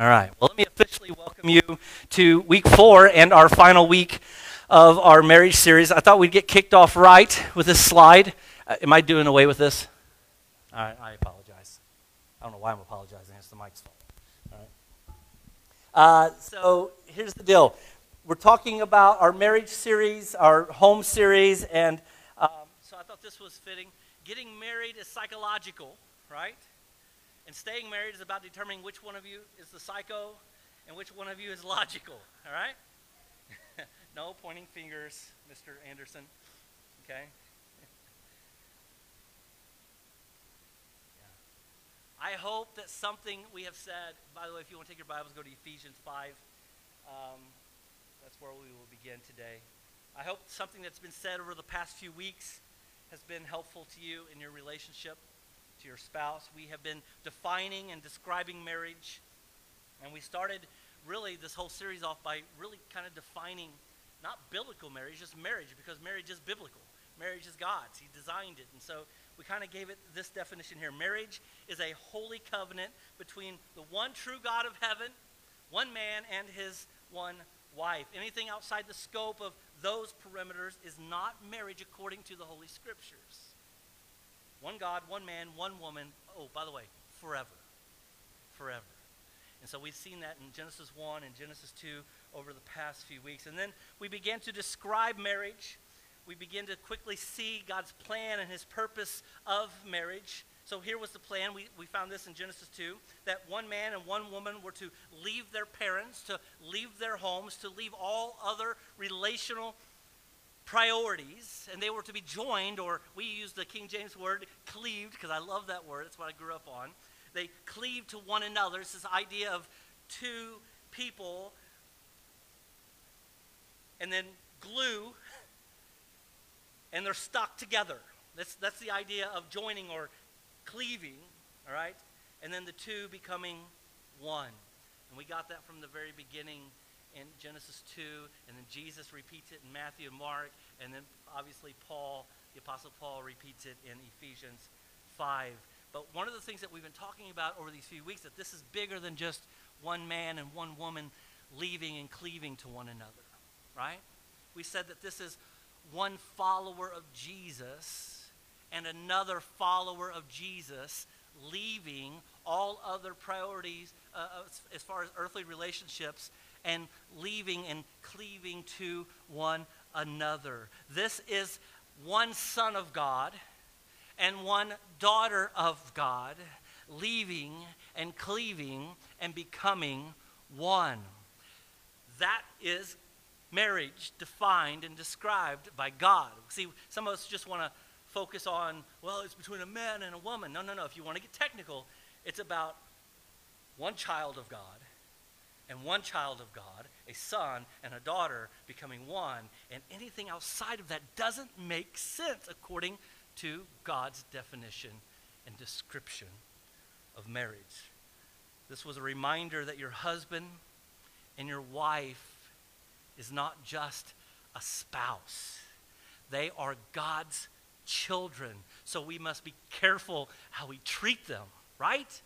All right. Well, let me officially welcome you to week four and our final week of our marriage series. I thought we'd get kicked off right with this slide. Uh, am I doing away with this? All right. I apologize. I don't know why I'm apologizing. It's the mic's fault. All right. Uh, so here's the deal. We're talking about our marriage series, our home series, and um, so I thought this was fitting. Getting married is psychological, right? And staying married is about determining which one of you is the psycho and which one of you is logical, all right? no pointing fingers, Mr. Anderson, okay? yeah. I hope that something we have said, by the way, if you want to take your Bibles, go to Ephesians 5. Um, that's where we will begin today. I hope something that's been said over the past few weeks has been helpful to you in your relationship to your spouse. We have been defining and describing marriage. And we started really this whole series off by really kind of defining not biblical marriage, just marriage, because marriage is biblical. Marriage is God's. He designed it. And so we kind of gave it this definition here. Marriage is a holy covenant between the one true God of heaven, one man, and his one wife. Anything outside the scope of those perimeters is not marriage according to the Holy Scriptures. One God, one man, one woman. Oh, by the way, forever. Forever. And so we've seen that in Genesis 1 and Genesis 2 over the past few weeks. And then we began to describe marriage. We begin to quickly see God's plan and his purpose of marriage. So here was the plan. We, we found this in Genesis 2 that one man and one woman were to leave their parents, to leave their homes, to leave all other relational priorities, and they were to be joined, or we use the King James word cleaved, because I love that word. That's what I grew up on. They cleave to one another. It's this idea of two people, and then glue, and they're stuck together. That's, that's the idea of joining or cleaving, all right? And then the two becoming one. And we got that from the very beginning in Genesis 2, and then Jesus repeats it in Matthew and Mark, and then obviously Paul, the Apostle Paul, repeats it in Ephesians 5. But one of the things that we've been talking about over these few weeks that this is bigger than just one man and one woman leaving and cleaving to one another, right? We said that this is one follower of Jesus and another follower of Jesus leaving all other priorities uh, as far as earthly relationships and leaving and cleaving to one another. This is one son of God and one daughter of God leaving and cleaving and becoming one. That is marriage defined and described by God. See, some of us just want to focus on, well, it's between a man and a woman. No, no, no. If you want to get technical, it's about one child of God and one child of God, a son and a daughter becoming one, and anything outside of that doesn't make sense according to God's definition and description of marriage. This was a reminder that your husband and your wife is not just a spouse, they are God's children. So we must be careful how we treat them, right?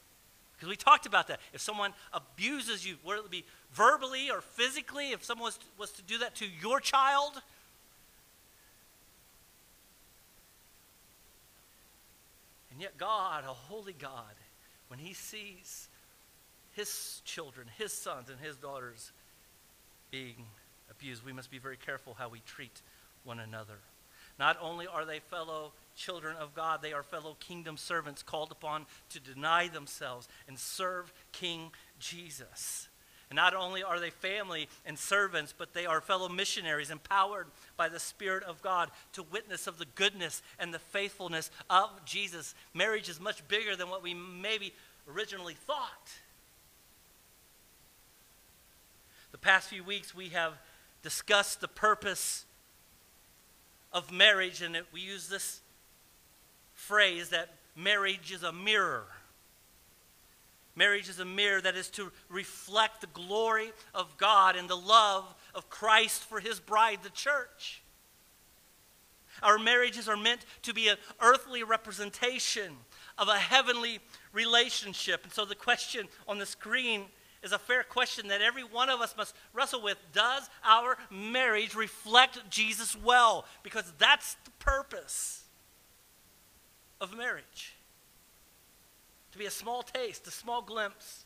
Because we talked about that. If someone abuses you, whether it be verbally or physically, if someone was to, was to do that to your child, and yet God, a holy God, when he sees his children, his sons, and his daughters being abused, we must be very careful how we treat one another. Not only are they fellow children of God. They are fellow kingdom servants called upon to deny themselves and serve King Jesus. And not only are they family and servants, but they are fellow missionaries empowered by the Spirit of God to witness of the goodness and the faithfulness of Jesus. Marriage is much bigger than what we maybe originally thought. The past few weeks, we have discussed the purpose of marriage, and we use this phrase that marriage is a mirror. Marriage is a mirror that is to reflect the glory of God and the love of Christ for his bride, the church. Our marriages are meant to be an earthly representation of a heavenly relationship. And so the question on the screen is a fair question that every one of us must wrestle with. Does our marriage reflect Jesus well? Because that's the purpose of marriage. To be a small taste, a small glimpse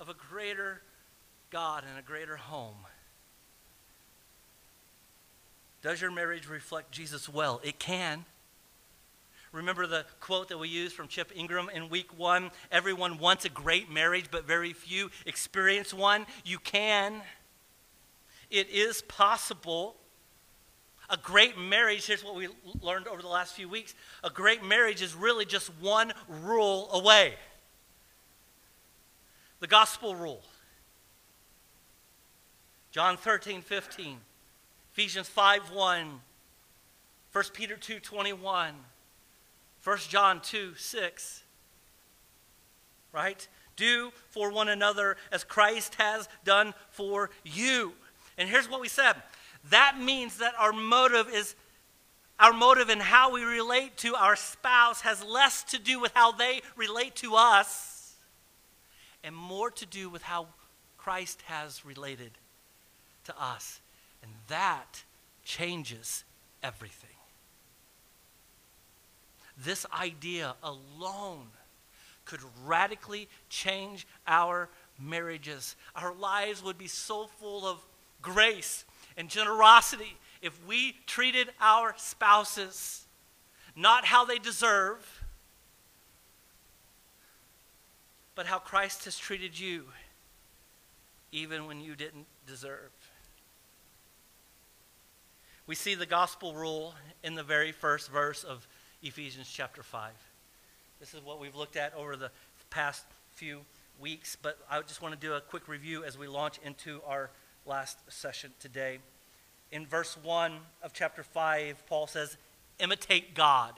of a greater God and a greater home. Does your marriage reflect Jesus well? It can. Remember the quote that we used from Chip Ingram in week one? Everyone wants a great marriage, but very few experience one. You can. It is possible. A great marriage, here's what we learned over the last few weeks a great marriage is really just one rule away the gospel rule. John 13, 15, Ephesians 5, 1, 1 Peter 2, 21. 1 John 2 6. Right? Do for one another as Christ has done for you. And here's what we said that means that our motive is our motive in how we relate to our spouse has less to do with how they relate to us and more to do with how Christ has related to us. And that changes everything. This idea alone could radically change our marriages. Our lives would be so full of grace and generosity if we treated our spouses not how they deserve, but how Christ has treated you, even when you didn't deserve. We see the gospel rule in the very first verse of Ephesians chapter 5. This is what we've looked at over the past few weeks, but I just want to do a quick review as we launch into our last session today. In verse 1 of chapter 5, Paul says, Imitate God.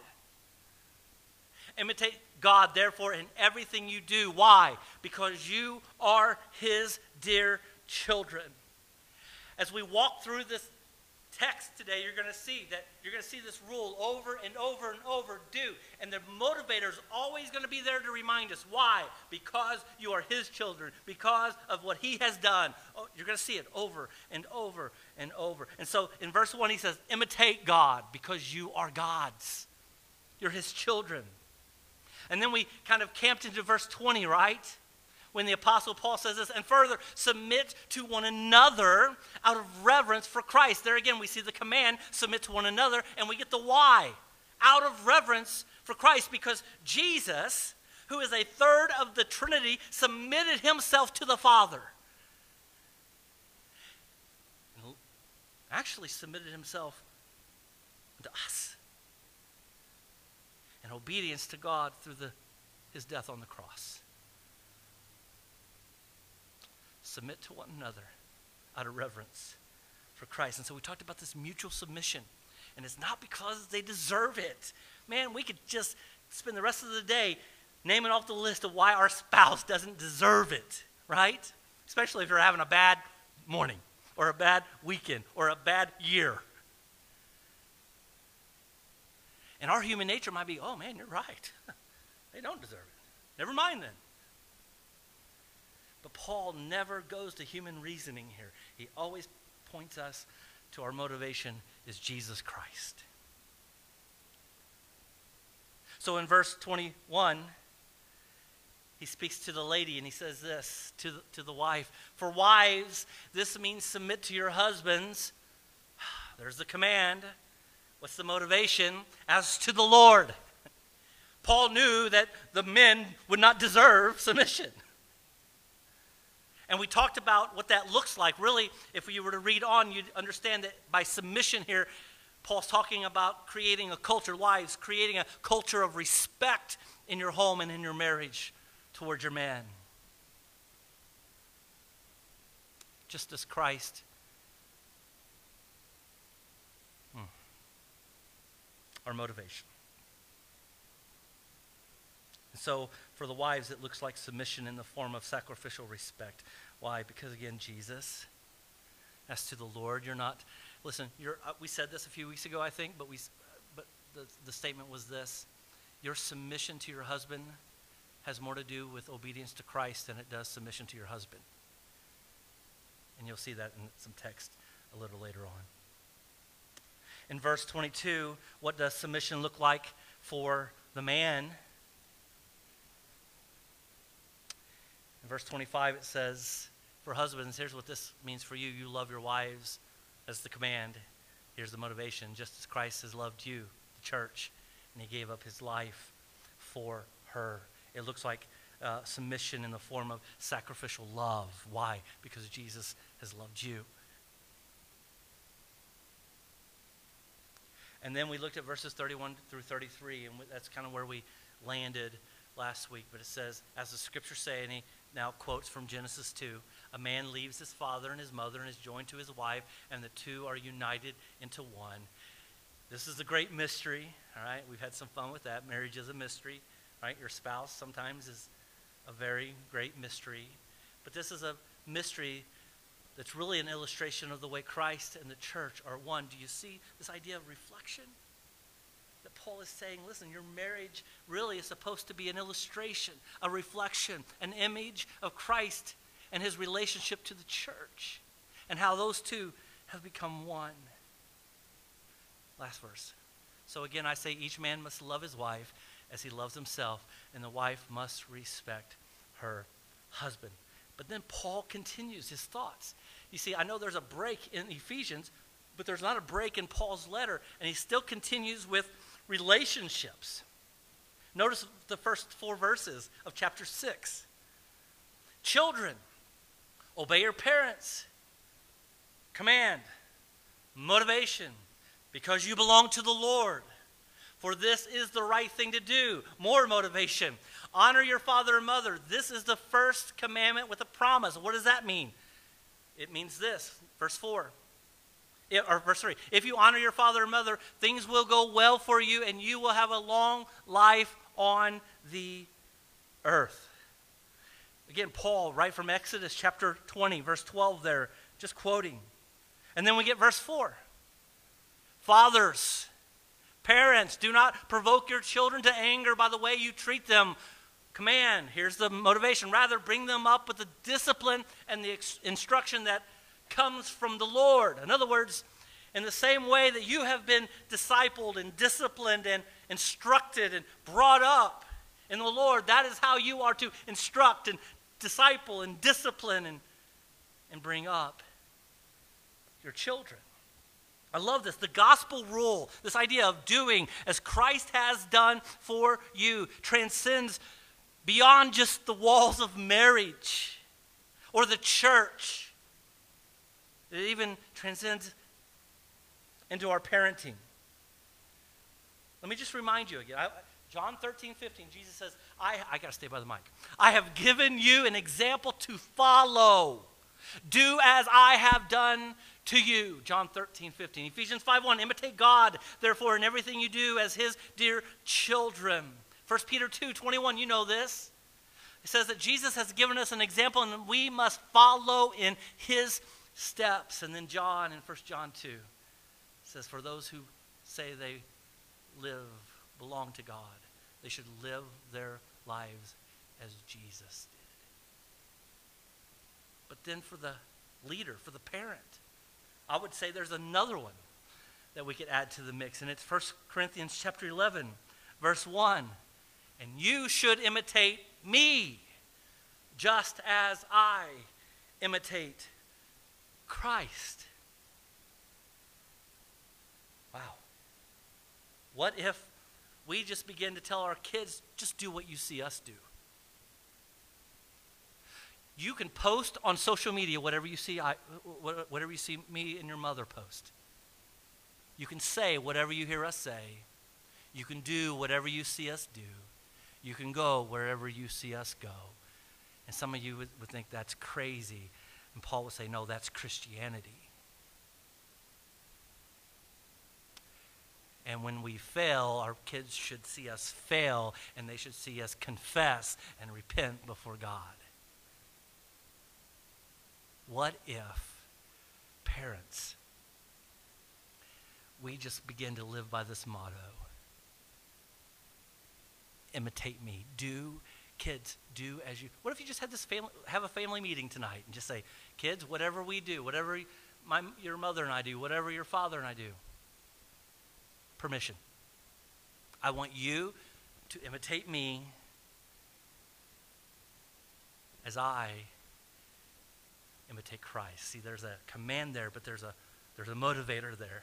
Imitate God, therefore, in everything you do. Why? Because you are his dear children. As we walk through this text today, you're going to see that you're going to see this rule over and over and over do. And the motivator is always going to be there to remind us. Why? Because you are his children, because of what he has done. Oh, you're going to see it over and over and over. And so in verse 1, he says, Imitate God because you are God's. You're his children. And then we kind of camped into verse 20, right? When the Apostle Paul says this, and further, submit to one another out of reverence for Christ. There again, we see the command, submit to one another, and we get the why. Out of reverence for Christ, because Jesus, who is a third of the Trinity, submitted himself to the Father. And actually submitted himself to us in obedience to God through the, his death on the cross. Submit to one another out of reverence for Christ. And so we talked about this mutual submission. And it's not because they deserve it. Man, we could just spend the rest of the day naming off the list of why our spouse doesn't deserve it, right? Especially if you're having a bad morning or a bad weekend or a bad year. And our human nature might be, oh man, you're right. they don't deserve it. Never mind then. But Paul never goes to human reasoning here. He always points us to our motivation is Jesus Christ. So in verse 21, he speaks to the lady and he says this to the, to the wife For wives, this means submit to your husbands. There's the command. What's the motivation? As to the Lord. Paul knew that the men would not deserve submission. And we talked about what that looks like. Really, if you were to read on, you'd understand that by submission here, Paul's talking about creating a culture, wives, creating a culture of respect in your home and in your marriage towards your man. Just as Christ. Hmm. Our motivation. So, for the wives, it looks like submission in the form of sacrificial respect. Why? Because, again, Jesus, as to the Lord, you're not, listen, you're, uh, we said this a few weeks ago, I think, but, we, but the, the statement was this your submission to your husband has more to do with obedience to Christ than it does submission to your husband. And you'll see that in some text a little later on. In verse 22, what does submission look like for the man? In verse 25, it says, For husbands, here's what this means for you. You love your wives as the command. Here's the motivation just as Christ has loved you, the church, and he gave up his life for her. It looks like uh, submission in the form of sacrificial love. Why? Because Jesus has loved you. And then we looked at verses 31 through 33, and that's kind of where we landed last week. But it says, as the scriptures say, and he now quotes from Genesis 2 a man leaves his father and his mother and is joined to his wife, and the two are united into one. This is a great mystery, all right? We've had some fun with that. Marriage is a mystery, right? Your spouse sometimes is a very great mystery. But this is a mystery that's really an illustration of the way Christ and the church are one. Do you see this idea of reflection? Paul is saying, listen, your marriage really is supposed to be an illustration, a reflection, an image of Christ and his relationship to the church, and how those two have become one. Last verse. So again, I say each man must love his wife as he loves himself, and the wife must respect her husband. But then Paul continues his thoughts. You see, I know there's a break in Ephesians, but there's not a break in Paul's letter, and he still continues with relationships. Notice the first four verses of chapter 6. Children, obey your parents. Command, motivation, because you belong to the Lord. For this is the right thing to do. More motivation. Honor your father and mother. This is the first commandment with a promise. What does that mean? It means this, verse 4. Or verse 3 if you honor your father and mother things will go well for you and you will have a long life on the earth again paul right from exodus chapter 20 verse 12 there just quoting and then we get verse 4 fathers parents do not provoke your children to anger by the way you treat them command. Here's the motivation. Rather, bring them up with the discipline and the instruction that comes from the Lord. In other words, in the same way that you have been discipled and disciplined and instructed and brought up in the Lord, that is how you are to instruct and disciple and discipline and, and bring up your children. I love this. The gospel rule, this idea of doing as Christ has done for you, transcends beyond just the walls of marriage or the church. It even transcends into our parenting. Let me just remind you again. I, John 13, 15, Jesus says, I, I got to stay by the mic. I have given you an example to follow. Do as I have done to you. John 13, 15. Ephesians 5, 1. Imitate God, therefore, in everything you do as his dear children. 1 Peter 2 21, you know this. It says that Jesus has given us an example and we must follow in his steps. And then John in 1 John 2 says, For those who say they live, belong to God, they should live their lives as Jesus did. But then for the leader, for the parent, I would say there's another one that we could add to the mix, and it's 1 Corinthians chapter 11, verse 1 and you should imitate me just as I imitate Christ. Wow. What if we just begin to tell our kids, just do what you see us do? You can post on social media whatever you see I, whatever you see me and your mother post. You can say whatever you hear us say. You can do whatever you see us do. You can go wherever you see us go. And some of you would, would think that's crazy. And Paul would say, no, that's Christianity. And when we fail, our kids should see us fail and they should see us confess and repent before God. What if, parents, we just begin to live by this motto? imitate me. Do kids, do as you. What if you just had this family, have a family meeting tonight and just say, kids, whatever we do, whatever my, your mother and I do, whatever your father and I do, permission. I want you to imitate me as I imitate Christ. See, there's a command there, but there's a, there's a motivator there.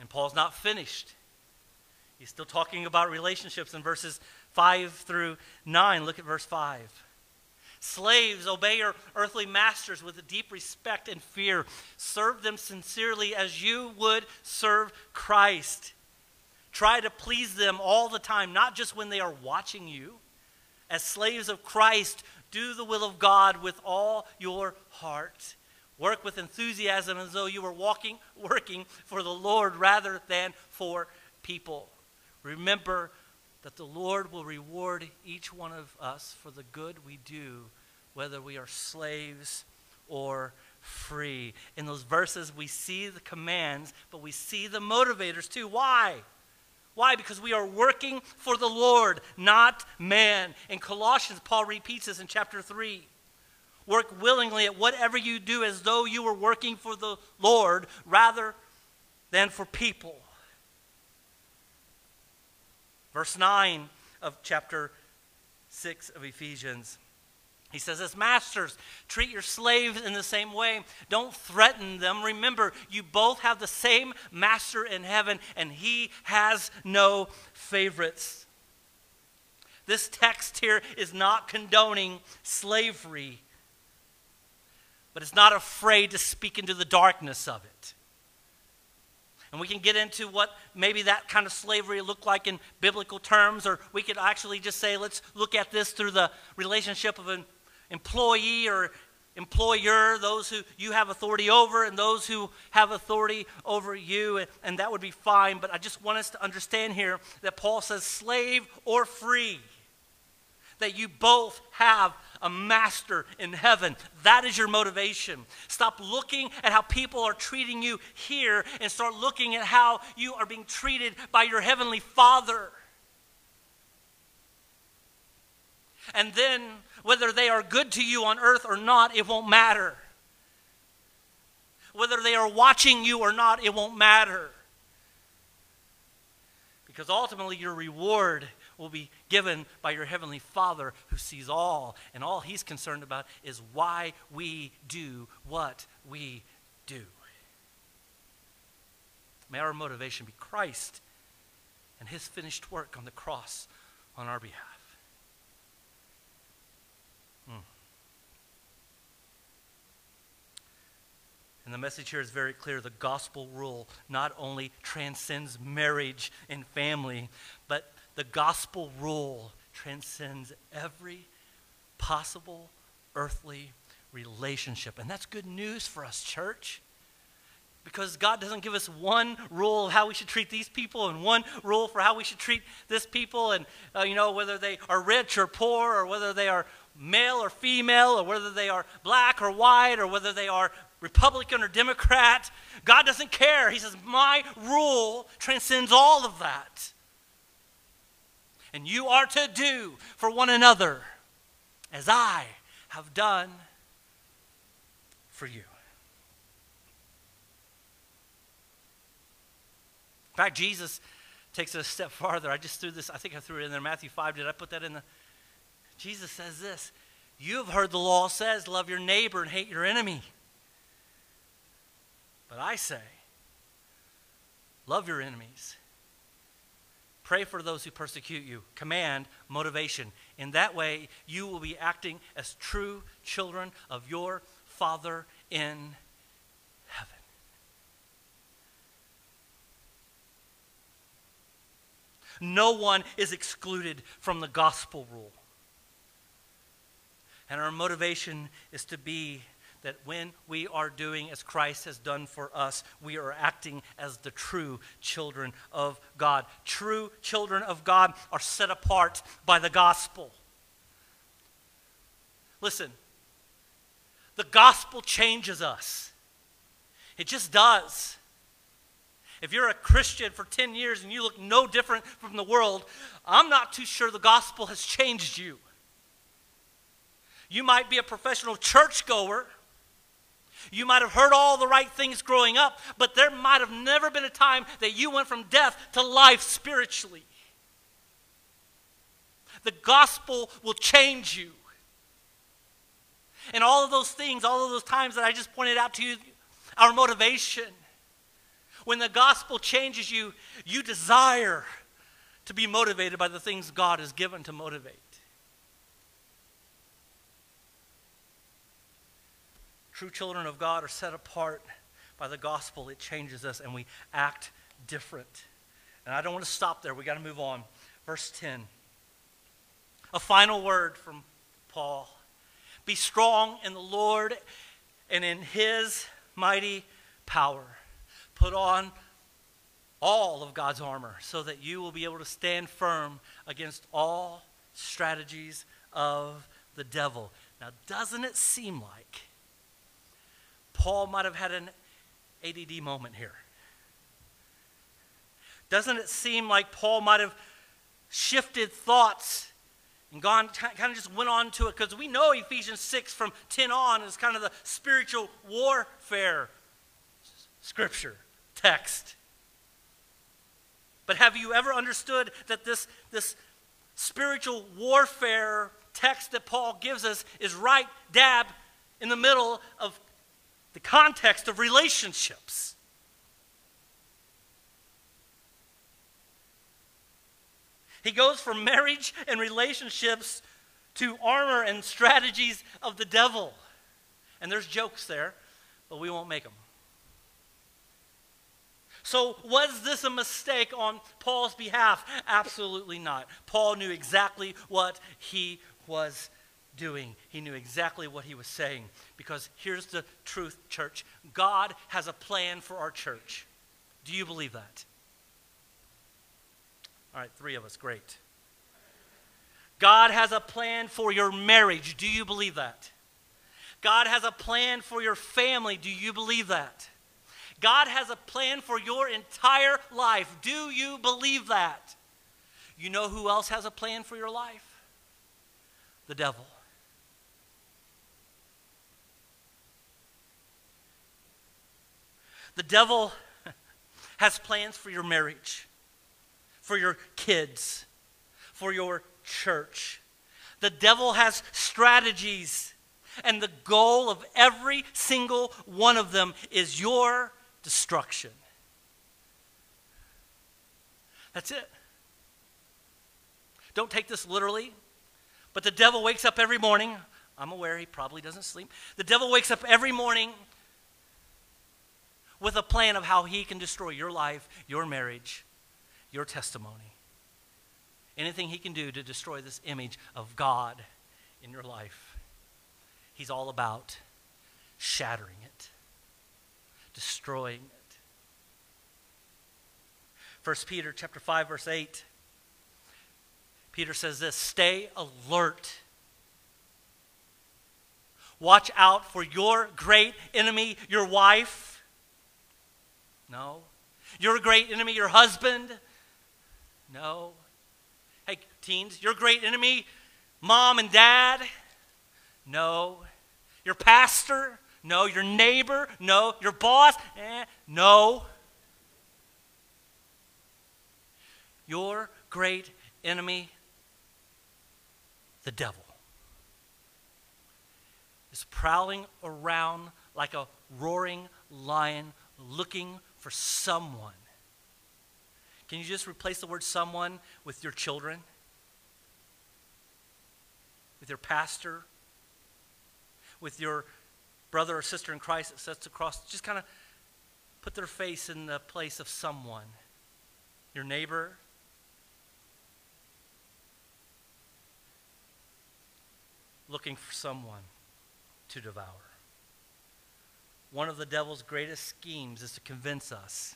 And Paul's not finished. He's still talking about relationships in verses 5 through 9. Look at verse 5. Slaves, obey your earthly masters with deep respect and fear. Serve them sincerely as you would serve Christ. Try to please them all the time, not just when they are watching you. As slaves of Christ, do the will of God with all your heart. Work with enthusiasm as though you were walking, working for the Lord rather than for people. Remember that the Lord will reward each one of us for the good we do, whether we are slaves or free. In those verses, we see the commands, but we see the motivators too. Why? Why? Because we are working for the Lord, not man. In Colossians, Paul repeats this in chapter 3. Work willingly at whatever you do as though you were working for the Lord rather than for people. Verse 9 of chapter 6 of Ephesians. He says, as masters, treat your slaves in the same way. Don't threaten them. Remember, you both have the same master in heaven, and he has no favorites. This text here is not condoning slavery but it's not afraid to speak into the darkness of it. And we can get into what maybe that kind of slavery looked like in biblical terms, or we could actually just say, let's look at this through the relationship of an employee or employer, those who you have authority over, and those who have authority over you, and, and that would be fine. But I just want us to understand here that Paul says, slave or free, that you both have a master in heaven. That is your motivation. Stop looking at how people are treating you here and start looking at how you are being treated by your heavenly Father. And then, whether they are good to you on earth or not, it won't matter. Whether they are watching you or not, it won't matter. Because ultimately, your reward will be given by your Heavenly Father who sees all, and all He's concerned about is why we do what we do. May our motivation be Christ and His finished work on the cross on our behalf. Hmm. And the message here is very clear. The gospel rule not only transcends marriage and family, but the gospel rule transcends every possible earthly relationship. And that's good news for us, church. Because God doesn't give us one rule of how we should treat these people and one rule for how we should treat this people, and uh, you know whether they are rich or poor, or whether they are male or female, or whether they are black or white, or whether they are Republican or Democrat. God doesn't care. He says, My rule transcends all of that and you are to do for one another as I have done for you. In fact, Jesus takes it a step farther. I just threw this, I think I threw it in there, Matthew 5. Did I put that in the? Jesus says this You have heard the law says, love your neighbor and hate your enemy. But I say, love your enemies Pray for those who persecute you. Command, motivation. In that way, you will be acting as true children of your Father in heaven. No one is excluded from the gospel rule. And our motivation is to be that when we are doing as Christ has done for us, we are acting as the true children of God. True children of God are set apart by the gospel. Listen, the gospel changes us, it just does. If you're a Christian for 10 years and you look no different from the world, I'm not too sure the gospel has changed you. You might be a professional churchgoer. You might have heard all the right things growing up, but there might have never been a time that you went from death to life spiritually. The gospel will change you. And all of those things, all of those times that I just pointed out to you, our motivation. When the gospel changes you, you desire to be motivated by the things God has given to motivate. True children of God are set apart by the gospel. It changes us and we act different. And I don't want to stop there. We got to move on. Verse 10. A final word from Paul. Be strong in the Lord and in his mighty power. Put on all of God's armor so that you will be able to stand firm against all strategies of the devil. Now, doesn't it seem like Paul might have had an ADD moment here? Doesn't it seem like Paul might have shifted thoughts and gone kind of just went on to it because we know Ephesians 6 from 10 on is kind of the spiritual warfare scripture text. But have you ever understood that this, this spiritual warfare text that Paul gives us is right dab in the middle of the context of relationships? He goes from marriage and relationships to armor and strategies of the devil. And there's jokes there, but we won't make them. So, was this a mistake on Paul's behalf? Absolutely not. Paul knew exactly what he was doing. He knew exactly what he was saying. Because here's the truth, church God has a plan for our church. Do you believe that? All right, three of us, great. God has a plan for your marriage. Do you believe that? God has a plan for your family. Do you believe that? God has a plan for your entire life. Do you believe that? You know who else has a plan for your life? The devil. The devil has plans for your marriage for your kids, for your church. The devil has strategies, and the goal of every single one of them is your destruction. That's it. Don't take this literally, but the devil wakes up every morning. I'm aware he probably doesn't sleep. The devil wakes up every morning with a plan of how he can destroy your life, your marriage, your testimony. Anything he can do to destroy this image of God in your life. He's all about shattering it, destroying it. 1 Peter chapter 5 verse 8 Peter says this, stay alert. Watch out for your great enemy, your wife. No. Your great enemy, your husband. No. Hey, teens, your great enemy, mom and dad? No. Your pastor? No. Your neighbor? No. Your boss? Eh, no. Your great enemy, the devil, is prowling around like a roaring lion looking for someone can you just replace the word someone with your children? With your pastor? With your brother or sister in Christ that sits across? Just kind of put their face in the place of someone. Your neighbor? Looking for someone to devour. One of the devil's greatest schemes is to convince us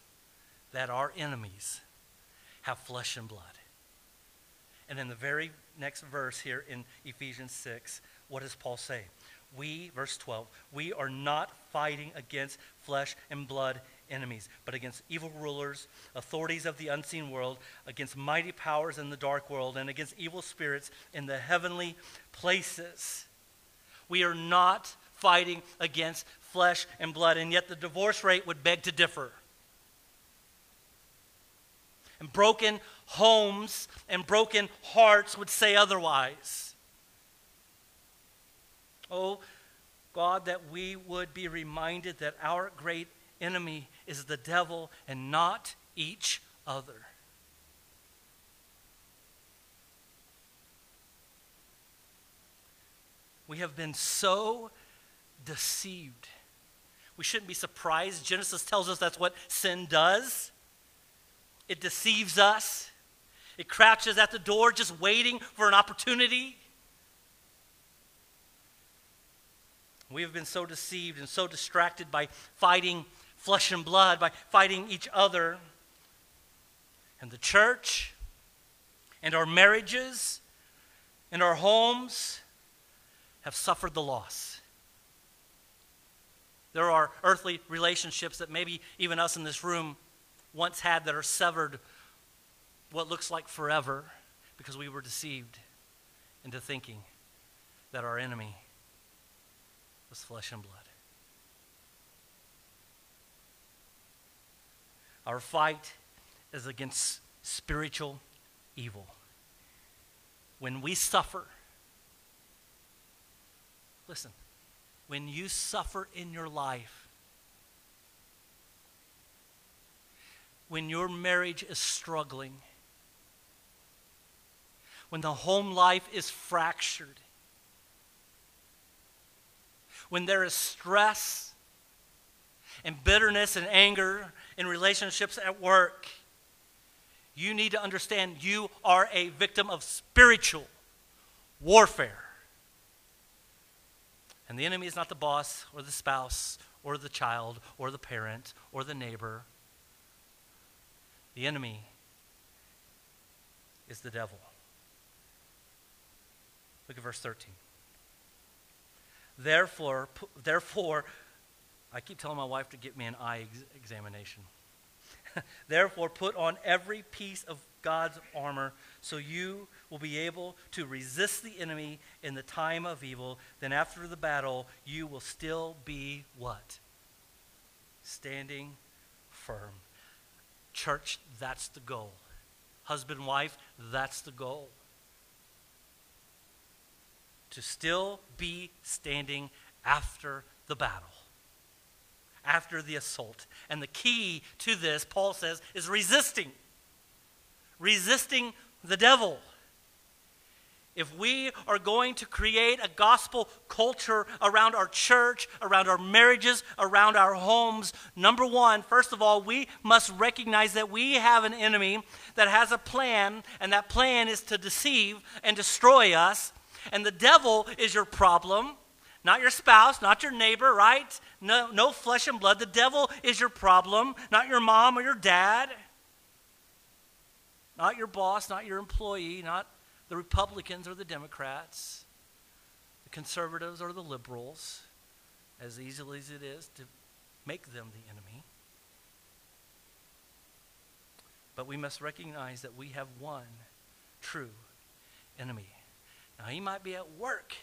that our enemies have flesh and blood. And in the very next verse here in Ephesians 6, what does Paul say? We, verse 12, we are not fighting against flesh and blood enemies, but against evil rulers, authorities of the unseen world, against mighty powers in the dark world, and against evil spirits in the heavenly places. We are not fighting against flesh and blood, and yet the divorce rate would beg to differ. And broken homes and broken hearts would say otherwise. Oh, God, that we would be reminded that our great enemy is the devil and not each other. We have been so deceived. We shouldn't be surprised. Genesis tells us that's what sin does. It deceives us. It crouches at the door just waiting for an opportunity. We have been so deceived and so distracted by fighting flesh and blood, by fighting each other. And the church, and our marriages, and our homes have suffered the loss. There are earthly relationships that maybe even us in this room once had that are severed what looks like forever because we were deceived into thinking that our enemy was flesh and blood. Our fight is against spiritual evil. When we suffer, listen, when you suffer in your life, when your marriage is struggling, when the home life is fractured, when there is stress and bitterness and anger in relationships at work, you need to understand you are a victim of spiritual warfare. And the enemy is not the boss or the spouse or the child or the parent or the neighbor. The enemy is the devil. Look at verse 13. Therefore, therefore, I keep telling my wife to get me an eye ex- examination. therefore, put on every piece of God's armor so you will be able to resist the enemy in the time of evil. Then, after the battle, you will still be what? Standing firm. Church, that's the goal. Husband, wife, that's the goal to still be standing after the battle, after the assault. And the key to this, Paul says, is resisting. Resisting the devil. If we are going to create a gospel culture around our church, around our marriages, around our homes, number one, first of all, we must recognize that we have an enemy that has a plan, and that plan is to deceive and destroy us. And the devil is your problem, not your spouse, not your neighbor, right? No, no flesh and blood. The devil is your problem, not your mom or your dad, not your boss, not your employee, not the Republicans or the Democrats, the conservatives or the liberals, as easily as it is to make them the enemy. But we must recognize that we have one true enemy. Now, he might be at work,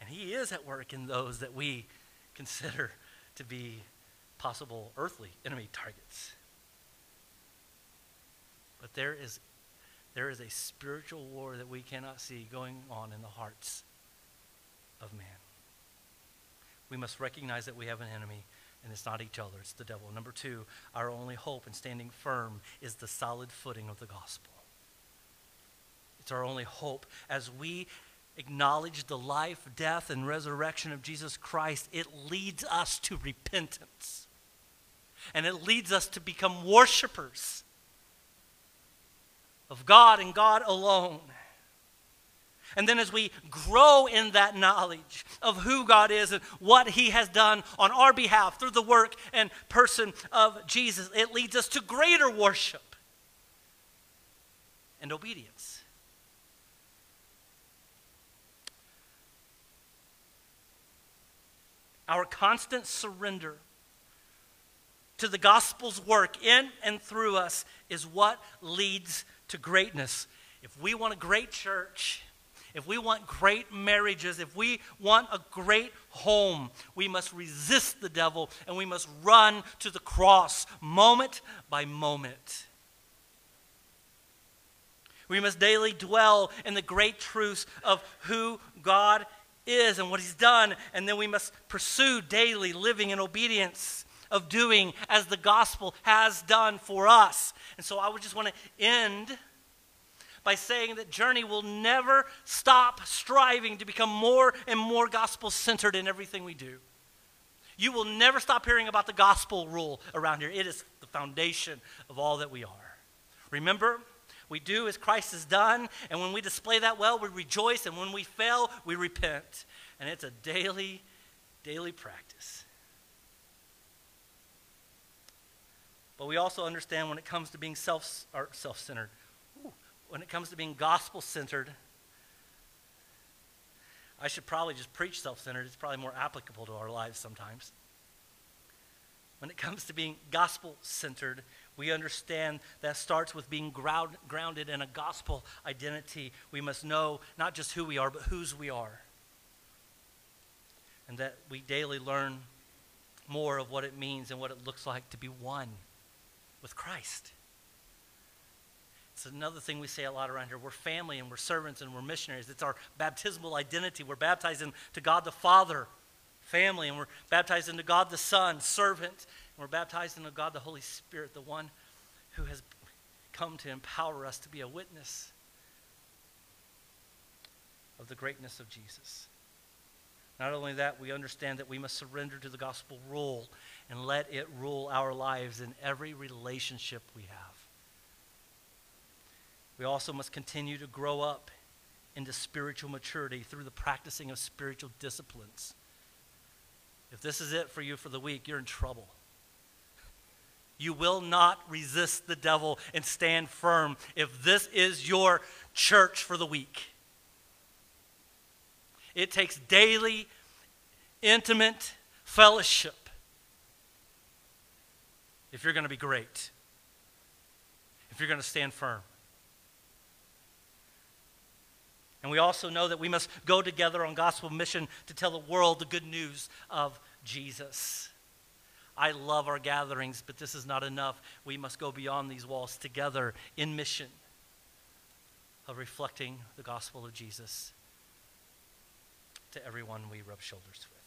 and he is at work in those that we consider to be possible earthly enemy targets. But there is, there is a spiritual war that we cannot see going on in the hearts of man. We must recognize that we have an enemy, and it's not each other, it's the devil. Number two, our only hope in standing firm is the solid footing of the gospel. It's our only hope. As we acknowledge the life, death, and resurrection of Jesus Christ, it leads us to repentance. And it leads us to become worshipers of God and God alone. And then, as we grow in that knowledge of who God is and what He has done on our behalf through the work and person of Jesus, it leads us to greater worship and obedience. Our constant surrender to the gospel's work in and through us is what leads to greatness. If we want a great church, if we want great marriages, if we want a great home, we must resist the devil and we must run to the cross moment by moment. We must daily dwell in the great truths of who God is and what He's done, and then we must pursue daily living in obedience of doing as the gospel has done for us. And so I would just want to end by saying that Journey will never stop striving to become more and more gospel centered in everything we do. You will never stop hearing about the gospel rule around here. It is the foundation of all that we are. Remember, we do as Christ has done, and when we display that well, we rejoice, and when we fail, we repent. And it's a daily, daily practice. But we also understand when it comes to being self, self-centered, when it comes to being gospel centered, I should probably just preach self centered. It's probably more applicable to our lives sometimes. When it comes to being gospel centered, we understand that starts with being ground, grounded in a gospel identity. We must know not just who we are, but whose we are. And that we daily learn more of what it means and what it looks like to be one with Christ. It's another thing we say a lot around here. We're family and we're servants and we're missionaries. It's our baptismal identity. We're baptized into God the Father, family, and we're baptized into God the Son, servant, and we're baptized into God the Holy Spirit, the one who has come to empower us to be a witness of the greatness of Jesus. Not only that, we understand that we must surrender to the gospel rule and let it rule our lives in every relationship we have. We also must continue to grow up into spiritual maturity through the practicing of spiritual disciplines. If this is it for you for the week, you're in trouble. You will not resist the devil and stand firm if this is your church for the week. It takes daily, intimate fellowship if you're going to be great, if you're going to stand firm. And we also know that we must go together on gospel mission to tell the world the good news of Jesus. I love our gatherings, but this is not enough. We must go beyond these walls together in mission of reflecting the gospel of Jesus to everyone we rub shoulders with.